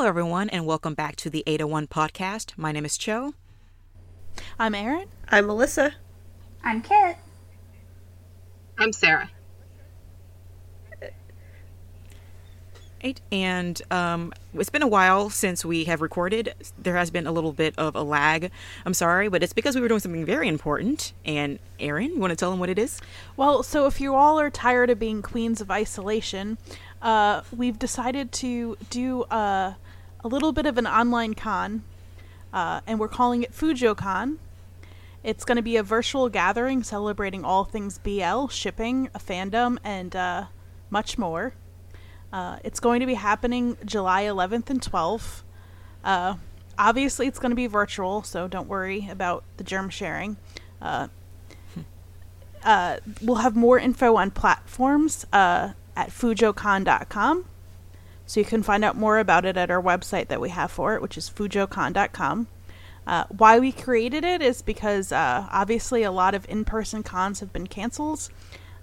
Hello, everyone, and welcome back to the 801 podcast. My name is Cho. I'm Erin. I'm Melissa. I'm Kit. I'm Sarah. Right, and um, it's been a while since we have recorded. There has been a little bit of a lag. I'm sorry, but it's because we were doing something very important. And Erin, you want to tell them what it is? Well, so if you all are tired of being queens of isolation, uh, we've decided to do uh, a little bit of an online con, uh, and we're calling it FujoCon. It's going to be a virtual gathering celebrating all things BL, shipping, a fandom, and uh, much more. Uh, it's going to be happening July 11th and 12th. Uh, obviously, it's going to be virtual, so don't worry about the germ sharing. Uh, uh, we'll have more info on platforms uh, at fujocon.com. So you can find out more about it at our website that we have for it, which is fujocon.com. Uh, why we created it is because uh, obviously a lot of in person cons have been canceled.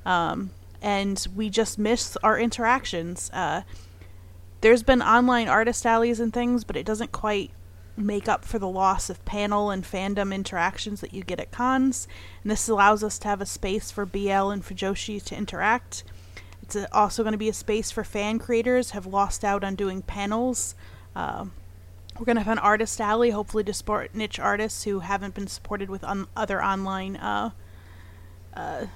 Um, and we just miss our interactions. Uh, there's been online artist alleys and things, but it doesn't quite make up for the loss of panel and fandom interactions that you get at cons. And this allows us to have a space for BL and Fujoshi to interact. It's also going to be a space for fan creators have lost out on doing panels. Uh, we're going to have an artist alley, hopefully to support niche artists who haven't been supported with un- other online uh, uh,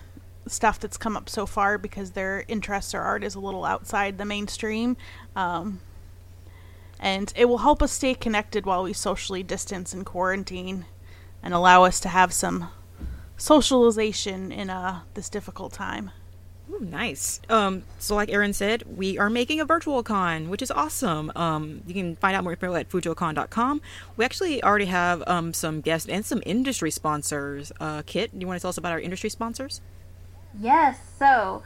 stuff that's come up so far because their interests or art is a little outside the mainstream. Um, and it will help us stay connected while we socially distance and quarantine and allow us to have some socialization in uh, this difficult time. Ooh, nice. Um, so, like Erin said, we are making a virtual con, which is awesome. Um, you can find out more info at fujocon.com. We actually already have um, some guests and some industry sponsors. Uh, Kit, do you want to tell us about our industry sponsors? Yes, so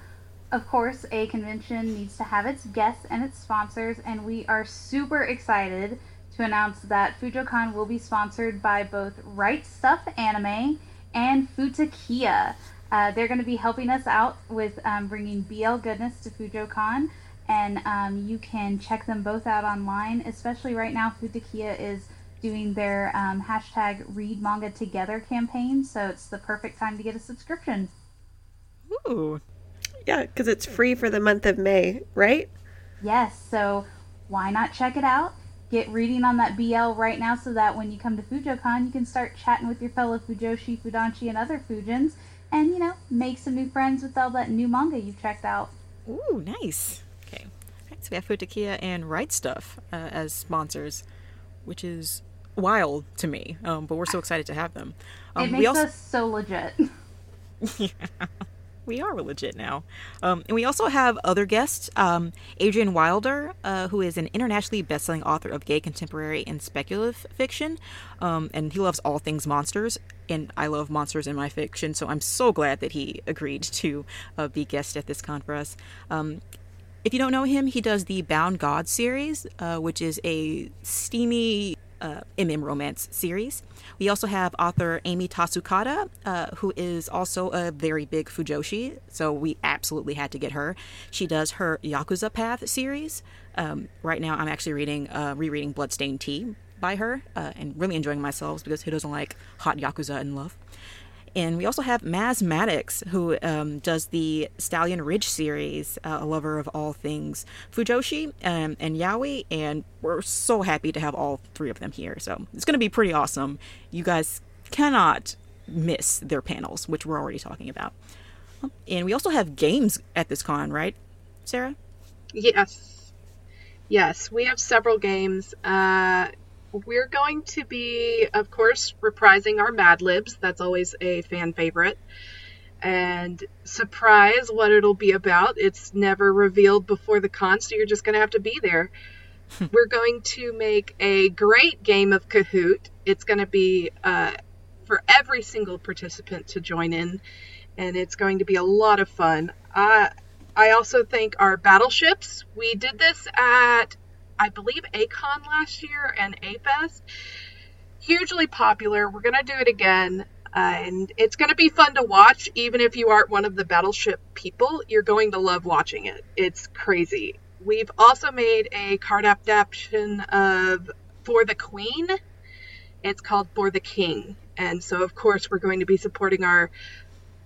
of course, a convention needs to have its guests and its sponsors, and we are super excited to announce that FujoCon will be sponsored by both Right Stuf Anime and Futekiya. Uh, they're going to be helping us out with um, bringing BL goodness to FujoCon, and um, you can check them both out online. Especially right now, Futekiya is doing their um, hashtag Read Manga Together campaign, so it's the perfect time to get a subscription. Ooh. Yeah, because it's free for the month of May, right? Yes, so why not check it out? Get reading on that BL right now so that when you come to FujoCon, you can start chatting with your fellow Fujoshi, Fudanshi, and other Fujins, and, you know, make some new friends with all that new manga you've checked out. Ooh, nice. Okay. Right, so we have Futekiya and Right Stuf uh, as sponsors, which is wild to me, um, but we're so excited to have them. Um, it makes we also- us so legit. yeah, we are legit now. Um, and we also have other guests. Um, Adrian Wilder, uh, who is an internationally best-selling author of gay contemporary and speculative fiction, um, and he loves all things monsters. And I love monsters in my fiction, so I'm so glad that he agreed to uh, be guest at this con for us. Um, if you don't know him, he does the Bound God series, uh, which is a steamy uh, MM romance series. We also have author Amy Tasukada, uh, who is also a very big Fujoshi, so we absolutely had to get her. She does her Yakuza Path series. Um, right now, I'm actually reading, uh, rereading Bloodstained Tea by her, uh, and really enjoying myself because who doesn't like hot Yakuza and love? And we also have Maz Maddox, who um, does the Stallion Ridge series, uh, a lover of all things Fujoshi um, and Yaoi. And we're so happy to have all three of them here. So it's going to be pretty awesome. You guys cannot miss their panels, which we're already talking about. And we also have games at this con, right, Sarah? Yes. Yes, we have several games. Uh, we're going to be, of course, reprising our Mad Libs. That's always a fan favorite. And surprise what it'll be about. It's never revealed before the con, so you're just going to have to be there. we're going to make a great game of Kahoot. It's going to be uh, for every single participant to join in, and it's going to be a lot of fun. Uh, I also think our battleships. We did this at I believe A-Kon last year and AFest. Hugely popular. We're going to do it again. Uh, and it's going to be fun to watch, even if you aren't one of the battleship people. You're going to love watching it. It's crazy. We've also made a card adaptation of For the Queen. It's called For the King. And so, of course, we're going to be supporting our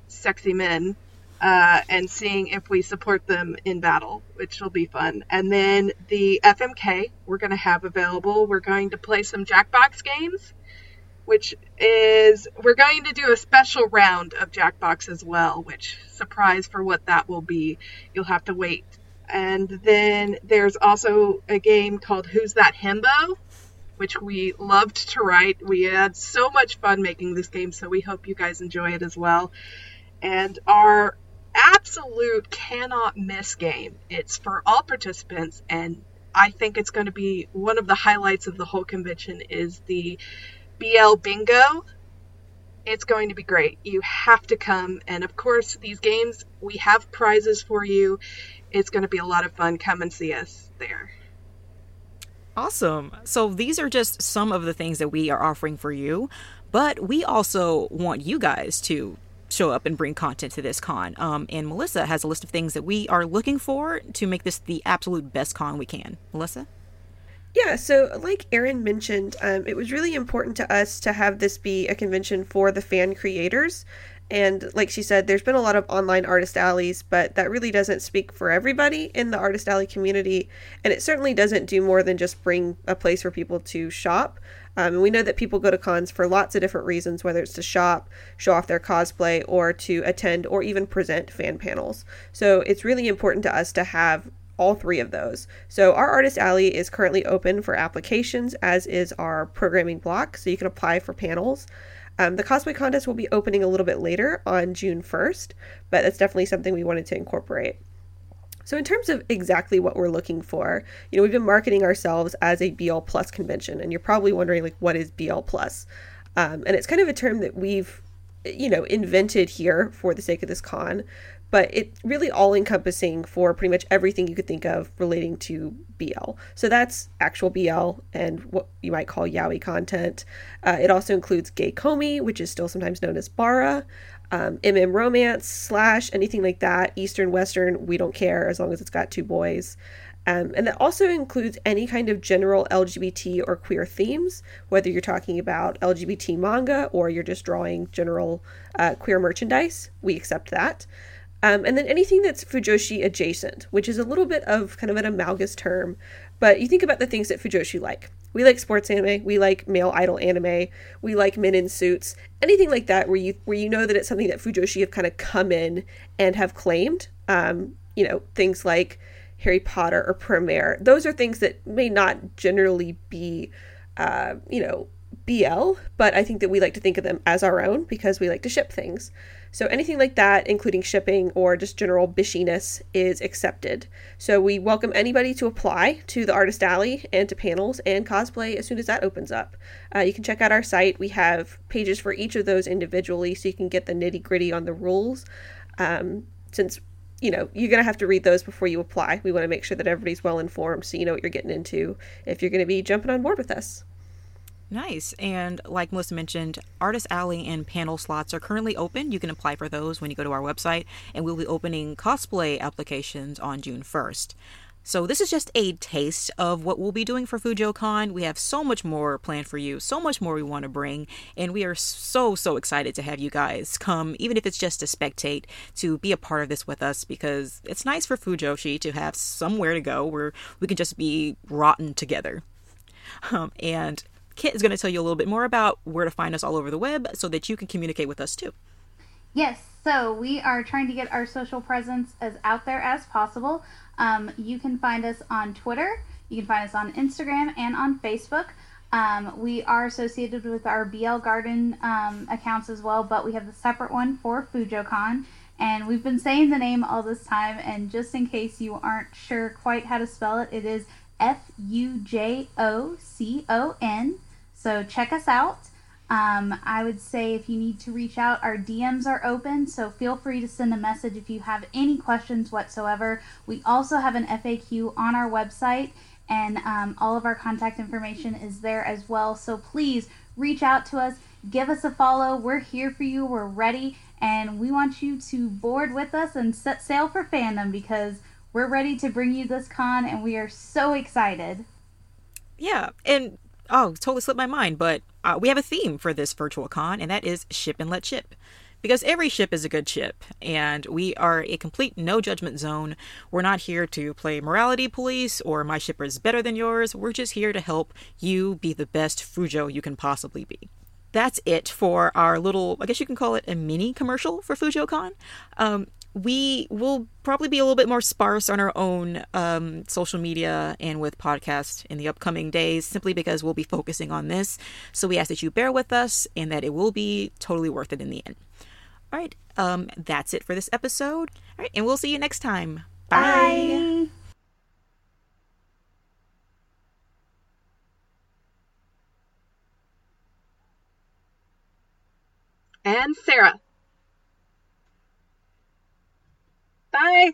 sexy men uh, and seeing if we support them in battle, which will be fun. And then the FMK we're going to have available. We're going to play some Jackbox games, which is we're going to do a special round of Jackbox as well. Which surprise for what that will be, you'll have to wait. And then there's also a game called Who's That Himbo, which we loved to write. We had so much fun making this game, so we hope you guys enjoy it as well. And our absolute cannot miss game. It's for all participants and I think it's going to be one of the highlights of the whole convention is the BL bingo. It's going to be great. You have to come and of course these games we have prizes for you. It's going to be a lot of fun. Come and see us there. Awesome. So these are just some of the things that we are offering for you, but we also want you guys to show up and bring content to this con. Um, and Melissa has a list of things that we are looking for to make this the absolute best con we can. Melissa? Yeah, so like Erin mentioned, um, it was really important to us to have this be a convention for the fan creators. And like she said, there's been a lot of online artist alleys, but that really doesn't speak for everybody in the artist alley community. And it certainly doesn't do more than just bring a place for people to shop. Um, and we know that people go to cons for lots of different reasons, whether it's to shop, show off their cosplay, or to attend or even present fan panels. So it's really important to us to have all three of those. So our Artist Alley is currently open for applications, as is our programming block. So you can apply for panels. Um, the cosplay contest will be opening a little bit later on June 1st, but that's definitely something we wanted to incorporate. So, in terms of exactly what we're looking for, you know, we've been marketing ourselves as a BL Plus convention, and you're probably wondering, like, what is BL Plus? Um, and it's kind of a term that we've, you know, invented here for the sake of this con, but it's really all encompassing for pretty much everything you could think of relating to BL. So that's actual BL and what you might call yaoi content. Uh, it also includes gay komi, which is still sometimes known as bara, um, MM romance slash anything like that, Eastern, Western, we don't care as long as it's got two boys. Um, and that also includes any kind of general LGBT or queer themes, whether you're talking about LGBT manga or you're just drawing general uh, queer merchandise. We accept that. Um, and then anything that's Fujoshi adjacent, which is a little bit of kind of an amalgamous term, but you think about the things that Fujoshi like. We like sports anime, we like male idol anime, we like men in suits, anything like that where you where you know that it's something that Fujoshi have kind of come in and have claimed. Um, you know, things like Harry Potter or Promare. Those are things that may not generally be uh, you know, BL, but I think that we like to think of them as our own because we like to ship things. So anything like that, including shipping or just general bishiness, is accepted. So we welcome anybody to apply to the Artist Alley and to panels and cosplay as soon as that opens up. Uh, you can check out our site. We have pages for each of those individually so you can get the nitty gritty on the rules. Um, since you know you're going to have to read those before you apply, we want to make sure that everybody's well informed so you know what you're getting into if you're going to be jumping on board with us. Nice. And like Melissa mentioned, Artist Alley and panel slots are currently open. You can apply for those when you go to our website, and we'll be opening cosplay applications on June 1st. So this is just a taste of what we'll be doing for FujoCon. We have so much more planned for you, so much more we want to bring, and we are so so excited to have you guys come, even if it's just to spectate, to be a part of this with us because it's nice for Fujoshi to have somewhere to go where we can just be rotten together. Um, and Kit is going to tell you a little bit more about where to find us all over the web so that you can communicate with us too. Yes, so we are trying to get our social presence as out there as possible. Um, you can find us on Twitter, you can find us on Instagram and on Facebook. Um, we are associated with our BL Garden um, accounts as well, but we have the separate one for FujoCon. And we've been saying the name all this time, and just in case you aren't sure quite how to spell it, it is F U J O C O N. So check us out. Um, I would say if you need to reach out, our DMs are open, so feel free to send a message if you have any questions whatsoever. We also have an FAQ on our website, and um, all of our contact information is there as well. So please reach out to us, give us a follow. We're here for you, we're ready, and we want you to board with us and set sail for fandom because we're ready to bring you this con, and we are so excited. Yeah, and oh, totally slipped my mind, but uh, we have a theme for this virtual con, and that is ship and let ship. Because every ship is a good ship, and we are a complete no judgment zone. We're not here to play morality police or my ship is better than yours. We're just here to help you be the best Fujo you can possibly be that's it for our little, I guess you can call it a mini commercial for FujoCon. Um, we will probably be a little bit more sparse on our own um, social media and with podcasts in the upcoming days simply because we'll be focusing on this. So we ask that you bear with us and that it will be totally worth it in the end. All right, um, that's it for this episode. All right, and we'll see you next time. Bye. Bye. And Sarah. Bye.